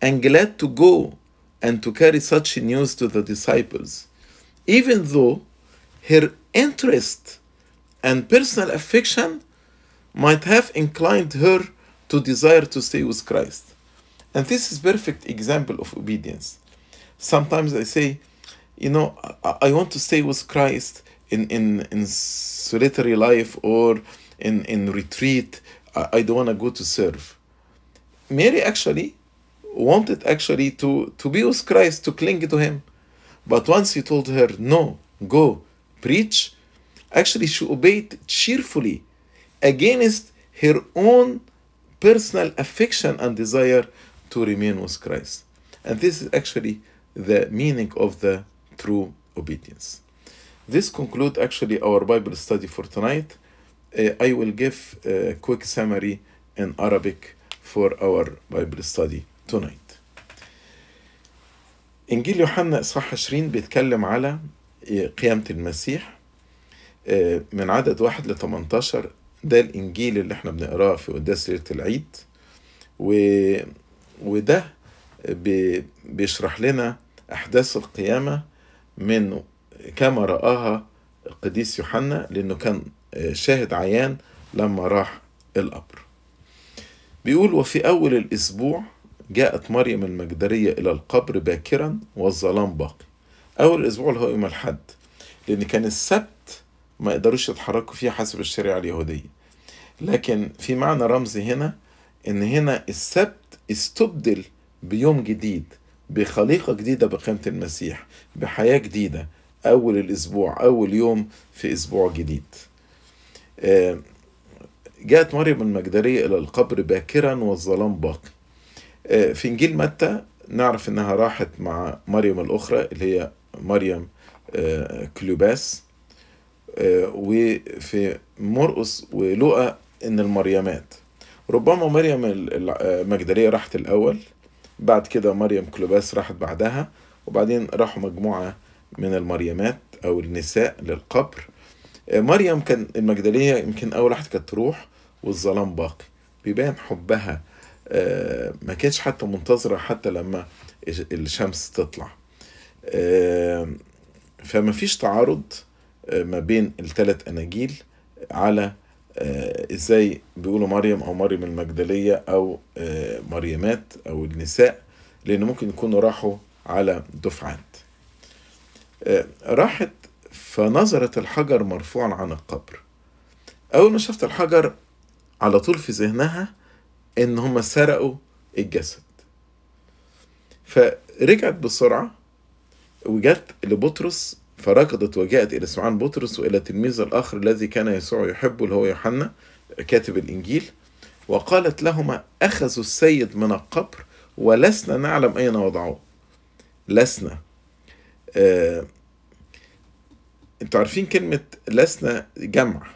and glad to go and to carry such news to the disciples, even though her interest and personal affection might have inclined her to desire to stay with Christ. And this is perfect example of obedience. Sometimes I say, you know, I, I want to stay with Christ in, in, in solitary life or in, in retreat. I, I don't want to go to serve. Mary actually wanted actually to, to be with Christ, to cling to him. But once he told her, no, go, preach, actually she obeyed cheerfully against her own personal affection and desire to remain with Christ. And this is actually the meaning of the true obedience. This concludes actually our Bible study for tonight. Uh, I will give a quick summary in Arabic for our Bible study tonight. إنجيل يوحنا إصحاح 20 بيتكلم على قيامة المسيح من عدد واحد ل 18 ده الإنجيل اللي إحنا بنقراه في قداس ليلة العيد. و... وده بي... بيشرح لنا أحداث القيامة من كما رآها القديس يوحنا لأنه كان شاهد عيان لما راح القبر. بيقول وفي أول الأسبوع جاءت مريم المجدرية إلى القبر باكرا والظلام باقي. أول الأسبوع اللي هو يوم الحد لأن كان السبت ما يقدروش يتحركوا فيها حسب الشريعة اليهودية. لكن في معنى رمزي هنا إن هنا السبت استبدل بيوم جديد بخليقة جديدة بقيمة المسيح بحياة جديدة أول الأسبوع أول يوم في أسبوع جديد. جاءت مريم المجدرية إلى القبر باكرا والظلام باقي. في إنجيل متى نعرف إنها راحت مع مريم الأخرى اللي هي مريم كليوباس. وفي مرقس ولوقا إن المريمات. ربما مريم المجدلية راحت الأول بعد كده مريم كلوباس راحت بعدها وبعدين راحوا مجموعة من المريمات أو النساء للقبر. مريم كان المجدلية يمكن أول واحدة كانت تروح والظلام باقي. بيبان حبها ما كانتش حتى منتظرة حتى لما الشمس تطلع. فما فيش تعارض ما بين الثلاث أناجيل على إزاي بيقولوا مريم أو مريم المجدلية أو مريمات أو النساء لأن ممكن يكونوا راحوا على دفعات. راحت فنظرت الحجر مرفوعا عن القبر. أول ما شفت الحجر على طول في ذهنها إن هم سرقوا الجسد. فرجعت بسرعة وجت لبطرس فركضت وجاءت إلى سمعان بطرس وإلى تلميذ الآخر الذي كان يسوع يحبه اللي هو يوحنا كاتب الإنجيل وقالت لهما أخذوا السيد من القبر ولسنا نعلم أين وضعوه. لسنا. آه أنتوا عارفين كلمة لسنا جمع.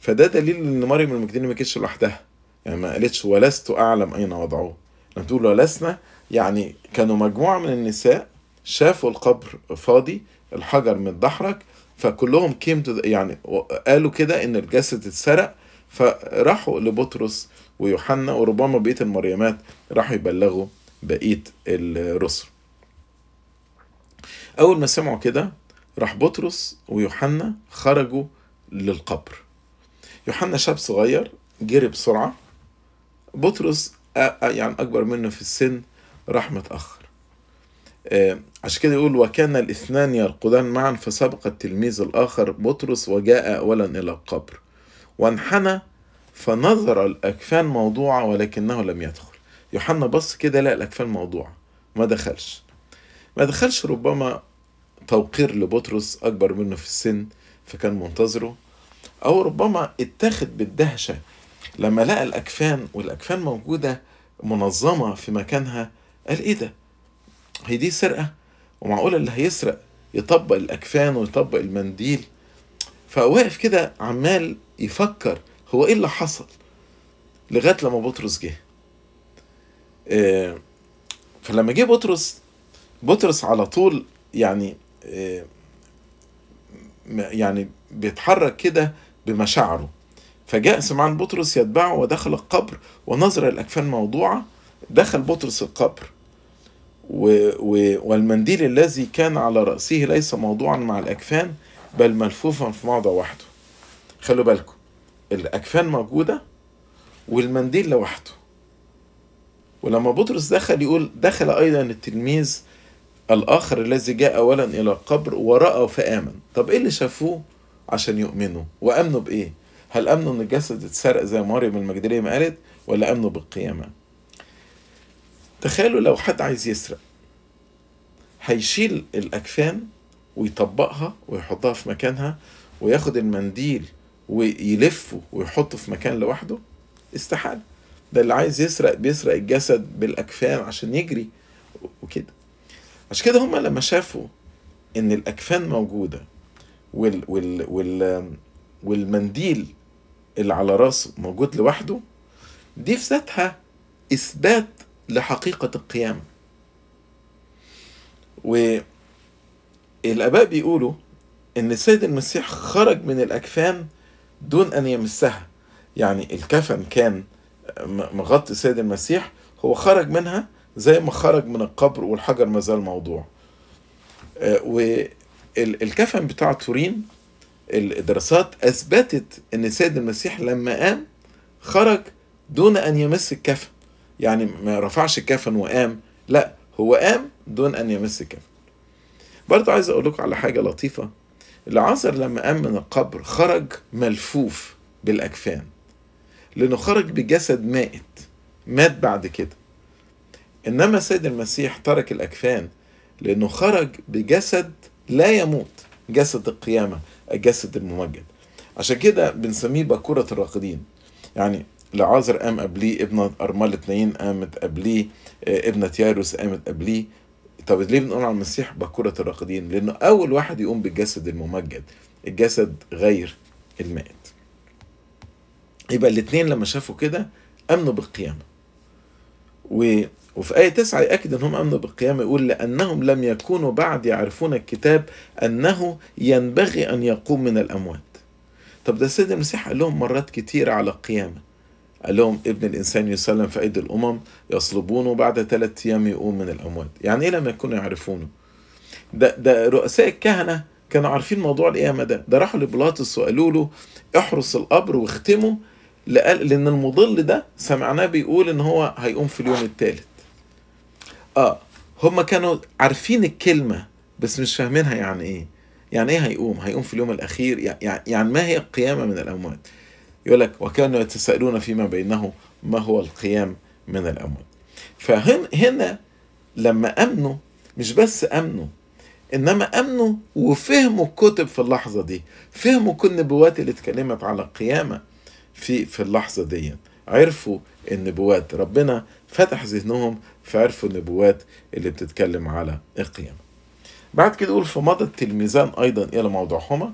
فده دليل إن مريم المجدلية ما كانتش لوحدها. يعني ما قالتش ولست أعلم أين وضعوه. لما تقول ولسنا يعني كانوا مجموعة من النساء شافوا القبر فاضي الحجر متدحرج فكلهم كيم يعني قالوا كده إن الجسد اتسرق فراحوا لبطرس ويوحنا وربما بقية المريمات راحوا يبلغوا بقية الرسل. أول ما سمعوا كده راح بطرس ويوحنا خرجوا للقبر. يوحنا شاب صغير جري بسرعة. بطرس يعني أكبر منه في السن راح متأخر. عشان كده يقول وكان الاثنان يرقدان معا فسبق التلميذ الآخر بطرس وجاء اولا إلى القبر. وانحنى فنظر الأكفان موضوعه ولكنه لم يدخل. يوحنا بص كده لقى الأكفان موضوعه ما دخلش. ما دخلش ربما توقير لبطرس أكبر منه في السن فكان منتظره. أو ربما اتخذ بالدهشة لما لقى الأكفان والأكفان موجودة منظمة في مكانها قال إيه ده؟ هي دي سرقة ومعقولة اللي هيسرق يطبق الأكفان ويطبق المنديل؟ فواقف كده عمال يفكر هو إيه اللي حصل لغاية لما بطرس جه. فلما جه بطرس بطرس على طول يعني يعني بيتحرك كده بمشاعره. فجاء سمعان بطرس يتبعه ودخل القبر ونظر الأكفان موضوعة دخل بطرس القبر. و و والمنديل الذي كان على رأسه ليس موضوعا مع الأكفان بل ملفوفا في موضع وحده. خلوا بالكم الأكفان موجودة والمنديل لوحده. ولما بطرس دخل يقول دخل أيضا التلميذ الآخر الذي جاء أولا إلى القبر ورأى فآمن. طب إيه اللي شافوه عشان يؤمنوا؟ وأمنوا بإيه؟ هل أمنوا إن الجسد اتسرق زي مريم المجدلية ما قالت ولا أمنوا بالقيامة؟ تخيلوا لو حد عايز يسرق. هيشيل الأكفان ويطبقها ويحطها في مكانها وياخد المنديل ويلفه ويحطه في مكان لوحده؟ استحالة. ده اللي عايز يسرق بيسرق الجسد بالأكفان عشان يجري وكده. عشان كده هما لما شافوا إن الاكفان موجودة وال وال وال والمنديل اللي على رأسه موجود لوحده دي في ذاتها إثبات لحقيقة القيامه والأباء بيقولوا إن السيد المسيح خرج من الأكفان دون أن يمسها. يعني الكفن كان مغطي السيد المسيح هو خرج منها زي ما خرج من القبر والحجر ما زال موضوع. والكفن بتاع تورين الدراسات أثبتت إن السيد المسيح لما قام خرج دون أن يمس الكفن. يعني ما رفعش الكفن وقام. لا هو قام دون أن يمس الكفن برضه عايز أقول لكم على حاجة لطيفة. العازر لما قام من القبر خرج ملفوف بالأكفان. لأنه خرج بجسد مائت. مات بعد كده. إنما السيد المسيح ترك الأكفان لأنه خرج بجسد لا يموت. جسد القيامة الجسد الممجد. عشان كده بنسميه باكورة الراقدين. يعني لعازر قام قبليه ابنة أرملة نايين قامت قبليه ابنة ياروس قامت قبليه. طب ليه بنقول على المسيح؟ باكورة الراقدين؟ لأنه أول واحد يقوم بالجسد الممجد الجسد غير المائت يبقى الاثنين لما شافوا كده آمنوا بالقيامة. و... وفي آية تسعة يأكد أنهم أمنوا بالقيامة يقول لأنهم لم يكونوا بعد يعرفون الكتاب أنه ينبغي أن يقوم من الأموات. طب ده السيد المسيح قال لهم مرات كتيرة على القيامة. قال لهم ابن الإنسان يسلم في أيدي الأمم يصلبونه بعد ثلاثة أيام يقوم من الأموات. يعني إيه لم يكونوا يعرفونه؟ ده, ده رؤساء الكهنة كانوا عارفين موضوع القيامة ده. ده راحوا لبيلاطس وقالوا له احرس القبر واختموا لأن المضل ده سمعناه بيقول إن هو هيقوم في اليوم الثالث. آه هم كانوا عارفين الكلمة بس مش فاهمينها يعني إيه. يعني إيه هيقوم؟ هيقوم في اليوم الأخير؟ يعني, ما هي القيامة من الأموات؟ يقول لك وكانوا يتساءلون فيما بينهم ما هو القيام من الاموات فهنا هنا لما أمنوا مش بس أمنوا إنما أمنوا وفهموا الكتب في اللحظة دي. فهموا كل النبوات اللي اتكلمت على القيامة في في اللحظة دي. عرفوا النبوات. ربنا فتح ذهنهم فعرفوا النبوات اللي بتتكلم على القيامة. بعد كده يقول فمضى التلميذان أيضا إلى موضعهما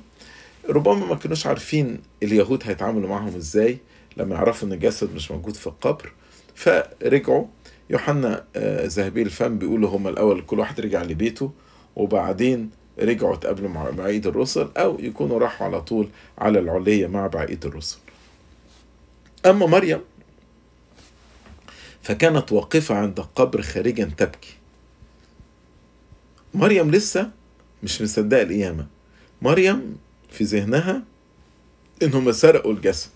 ربما ما كانوش عارفين اليهود هيتعاملوا معهم إزاي لما يعرفوا ان الجسد مش موجود في القبر. فرجعوا. يوحنا آه، ذهبي الفم بيقولوا هما الأول كل واحد رجع لبيته وبعدين رجعوا اتقابلوا مع بقيه الرسل أو يكونوا راحوا على طول على العليه مع بقيه الرسل. أما مريم فكانت واقفة عند القبر خارجا تبكي. مريم لسه مش مصدقة القيامة. مريم في ذهنها انهم سرقوا الجسد.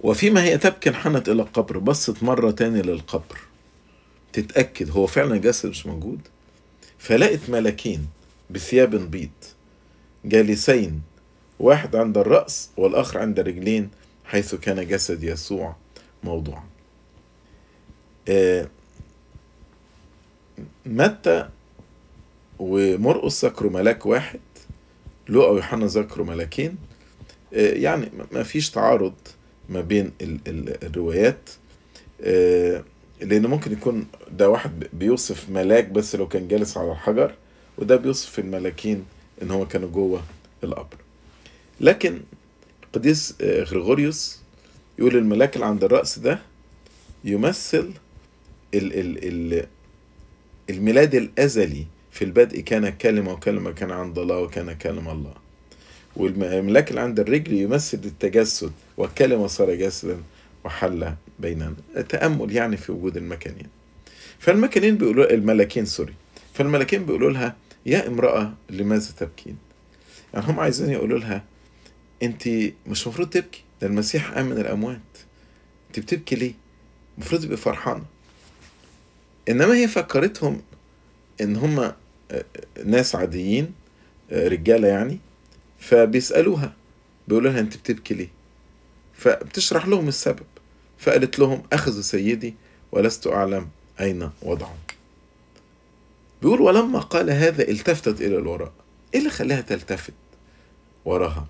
وفيما هي تبكي انحنت إلى القبر بصت مرة تاني للقبر. تتأكد هو فعلا الجسد مش موجود؟ فلقت ملكين بثياب بيض جالسين واحد عند الرأس والآخر عند الرجلين حيث كان جسد يسوع موضوعا. آه، متى ومرقس ذكروا ملاك واحد لوقا ويوحنا ذكروا ملاكين. آه، يعني ما فيش تعارض ما بين ال- ال- الروايات. آه، لأن ممكن يكون ده واحد بيوصف ملاك بس لو كان جالس على الحجر وده بيوصف الملاكين إن هو كانوا جوه القبر. لكن القديس آه، غريغوريوس يقول الملاك اللي عند الرأس ده يمثل ال ال ال الميلاد الأزلي في البدء كان كلمة وكلمة كان عند الله وكان كلمة الله. والملاك اللي عند الرجل يمثل التجسد والكلمة صار جسدا وحل بيننا تأمل يعني في وجود المكانين. فالمكانين بيقولوا الملكين سوري. فالملكين بيقولوا لها يا امرأة لماذا تبكين؟ يعني هم عايزين يقولوا لها أنت مش المفروض تبكي ده المسيح قام من الأموات. أنت بتبكي ليه؟ المفروض تبقي فرحانه إنما هي فكرتهم إن هم ناس عاديين رجالة يعني فبيسألوها بيقولوا لها أنت بتبكي ليه؟ فبتشرح لهم السبب. فقالت لهم اخذوا سيدي ولست أعلم أين وضعه. بيقول ولما قال هذا التفتت إلى الوراء. إيه اللي خلاها تلتفت وراها؟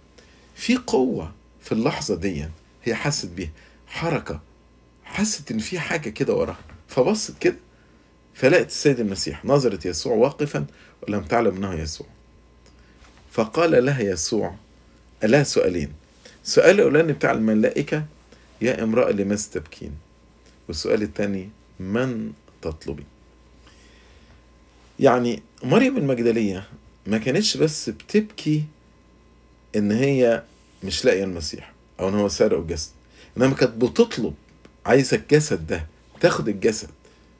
في قوة في اللحظة دي هي حست بيها. حركة حست إن في حاجة كده وراها. فبصت كده فلقت السيد المسيح نظرت يسوع واقفا ولم تعلم أنه يسوع. فقال لها يسوع لها سؤالين. السؤال الأولاني بتاع الملائكة يا امرأة لماذا تبكين والسؤال الثاني من تطلبي يعني مريم المجدلية ما كانتش بس بتبكي إن هي مش لاقية المسيح أو إن هو سارق الجسد انما كانت بتطلب عايزة الجسد ده تاخد الجسد.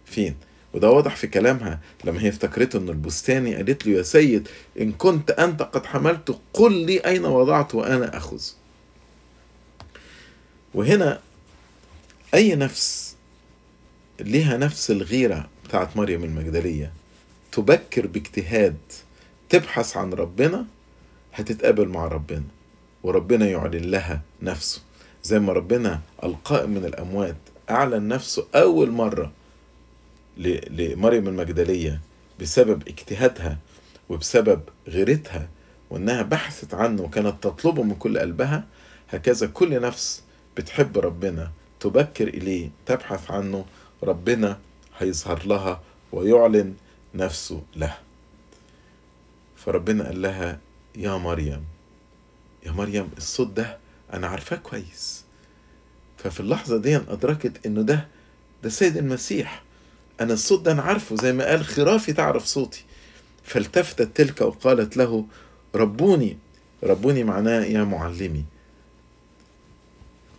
فين؟ وده واضح في كلامها لما هي افتكرته إن البستاني قالت له يا سيد إن كنت أنت قد حملت قل لي أين وضعت وأنا أخذ. وهنا أي نفس ليها نفس الغيرة بتاعت مريم المجدلية. تبكر باجتهاد تبحث عن ربنا هتتقابل مع ربنا. وربنا يعلن لها نفسه. زي ما ربنا القائم من الأموات أعلن نفسه أول مرة لمريم المجدلية بسبب اجتهادها وبسبب غيرتها وإنها بحثت عنه وكانت تطلبه من كل قلبها هكذا كل نفس بتحب ربنا تبكر إليه تبحث عنه ربنا هيظهر لها ويعلن نفسه لها فربنا قال لها يا مريم يا مريم الصوت ده أنا عارفاه كويس. ففي اللحظة دي أدركت إنه ده ده السيد المسيح. أنا الصوت ده أنا عارفه زي ما قال خرافي تعرف صوتي. فالتفتت تلك وقالت له ربوني ربوني معناه يا معلمي.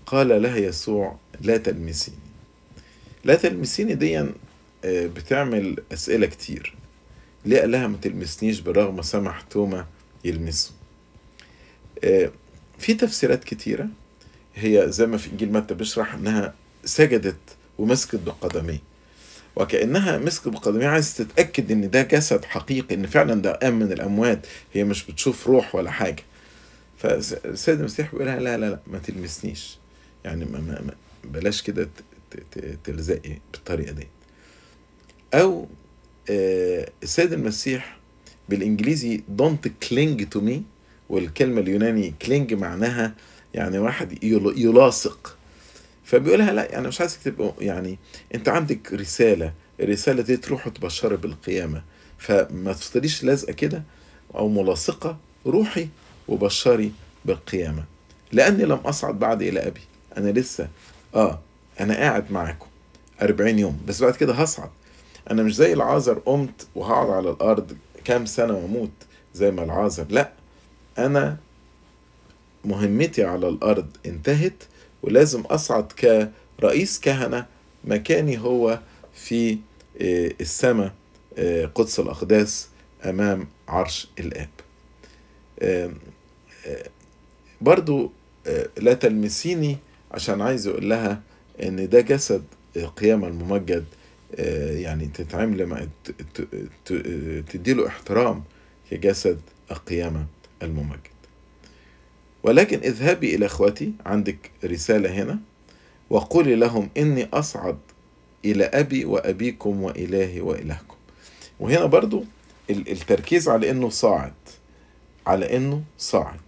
قال لها يسوع لا تلمسيني. لا تلمسيني دي آه، بتعمل أسئلة كتير. ليه؟ قال لها ما تلمسنيش بالرغم سمح توما يلمسه. آه، في تفسيرات كتيرة هي زي ما في إنجيل متى بيشرح إنها سجدت ومسكت بقدميه. وكأنها مسكت بقدميه عايز تتأكد إن ده جسد حقيقي إن فعلا ده قام من الأموات هي مش بتشوف روح ولا حاجة. فالسيد المسيح بيقول لها لا لا لا ما تلمسنيش. يعني ما ما بلاش كده تلزقي بالطريقة دي. أو آه، السيد المسيح بالإنجليزي don't cling to me والكلمة اليوناني كلينج معناها يعني واحد يل- فبيقولها لا يعني مش عايزك تبقى يعني انت عندك رسالة الرسالة دي تروح تبشر بالقيامة. فما تفضليش لازقة كده أو ملاصقة روحي وبشري بالقيامة. لأني لم أصعد بعد إلى أبي. أنا لسه آه أنا قاعد معاكم 40 يوم بس بعد كده هصعد. أنا مش زي العازر قمت وهقعد على الأرض كام سنة وأموت زي ما العازر لا. أنا مهمتي على الأرض انتهت ولازم أصعد كرئيس كهنة مكاني هو في السماء قدس الأقداس أمام عرش الآب. برضو لا تلمسيني عشان عايز أقول لها إن ده جسد القيامة الممجد يعني تتعامل مع تديله احترام كجسد القيامة الممجد. ولكن اذهبي إلى إخوتي عندك رسالة هنا. وقولي لهم إني أصعد إلى أبي وأبيكم وإلهي وإلهكم. وهنا برضو التركيز على إنه صاعد على إنه صاعد.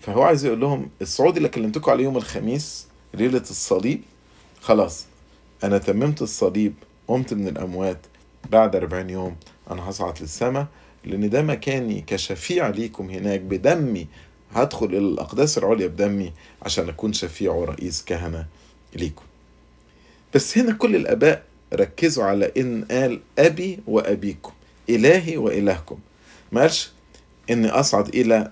فهو عايز يقول لهم الصعود اللي كلمتكم عليه يوم الخميس ليلة الصليب خلاص أنا تممت الصليب قمت من الأموات بعد 40 يوم أنا هصعد للسماء لأن ده مكاني كشفيع ليكم هناك بدمي هدخل إلى الأقداس العليا بدمي عشان أكون شفيع ورئيس كهنة ليكم. بس هنا كل الآباء ركزوا على إن قال أبي وأبيكم إلهي وإلهكم. ما قالش إني أصعد إلى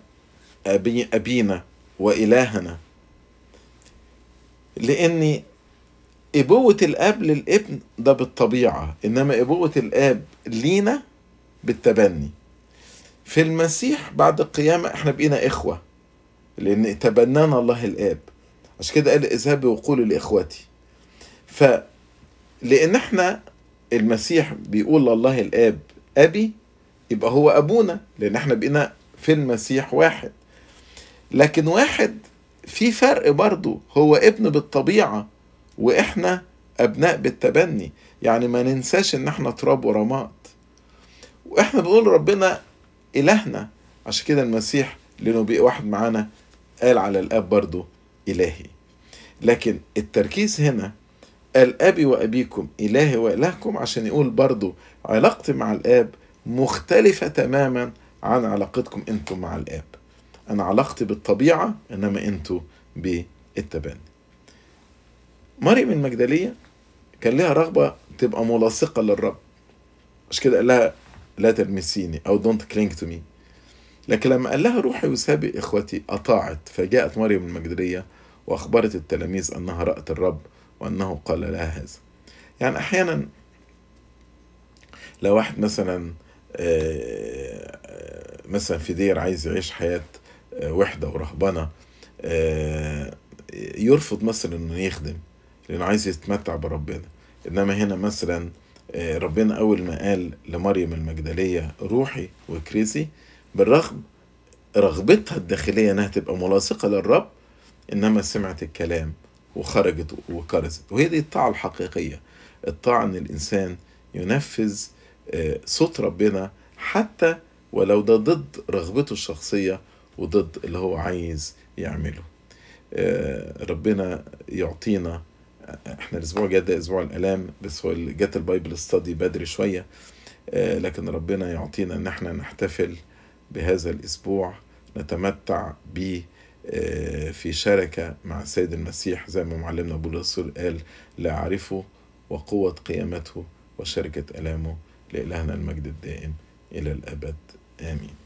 أبي أبينا وإلهنا. لأن إبوة الأب للابن ده بالطبيعة إنما إبوة الآب لينا بالتبني. في المسيح بعد القيامة إحنا بقينا إخوة لأن تبنانا الله الآب. عشان كده قال اذهبوا وقولوا لإخوتي. ف لأن إحنا المسيح بيقول لله الآب أبي يبقى هو أبونا لأن إحنا بقينا في المسيح واحد. لكن واحد في فرق برضو هو ابن بالطبيعة وإحنا أبناء بالتبني. يعني ما ننساش إن إحنا تراب ورماد. وإحنا بنقول ربنا إلهنا. عشان كده المسيح لأنه بقى واحد معانا قال على الآب برضو إلهي. لكن التركيز هنا قال أبي وأبيكم إلهي وإلهكم عشان يقول برضو علاقتي مع الآب مختلفة تماما عن علاقتكم أنتم مع الآب. أنا علاقتي بالطبيعة إنما أنتوا بالتبني. مريم المجدلية كان لها رغبة تبقى ملاصقة للرب. عشان كده قال لها لا تلمسيني أو دونت كلينج تو مي لكن لما قال لها روحي وسابي إخوتي اطاعت فجاءت مريم المجدلية وأخبرت التلاميذ أنها رأت الرب وأنه قال لها هذا. يعني أحيانا لو واحد مثلا مثلا في دير عايز يعيش حياة وحدة ورهبنة يرفض مثلا إنه يخدم لأنه عايز يتمتع بربنا. إنما هنا مثلا ربنا أول ما قال لمريم المجدلية روحي وكريسي بالرغم رغبتها الداخلية إنها تبقى ملاصقة للرب إنما سمعت الكلام وخرجت وكرزت وهي دي الطاعة الحقيقية. الطاعة إن الإنسان ينفذ صوت ربنا حتى ولو ده ضد رغبته الشخصية وضد اللي هو عايز يعمله. ربنا يعطينا إحنا الأسبوع الجاي ده أسبوع الالام بس هو جت البايبل ستادي بدري شوية لكن ربنا يعطينا إن إحنا نحتفل بهذا الأسبوع نتمتع به في شركة مع السيد المسيح زي ما معلمنا بولس قال لا أعرفه وقوة قيامته وشركة الامه لإلهنا المجد الدائم إلى الأبد. آمين.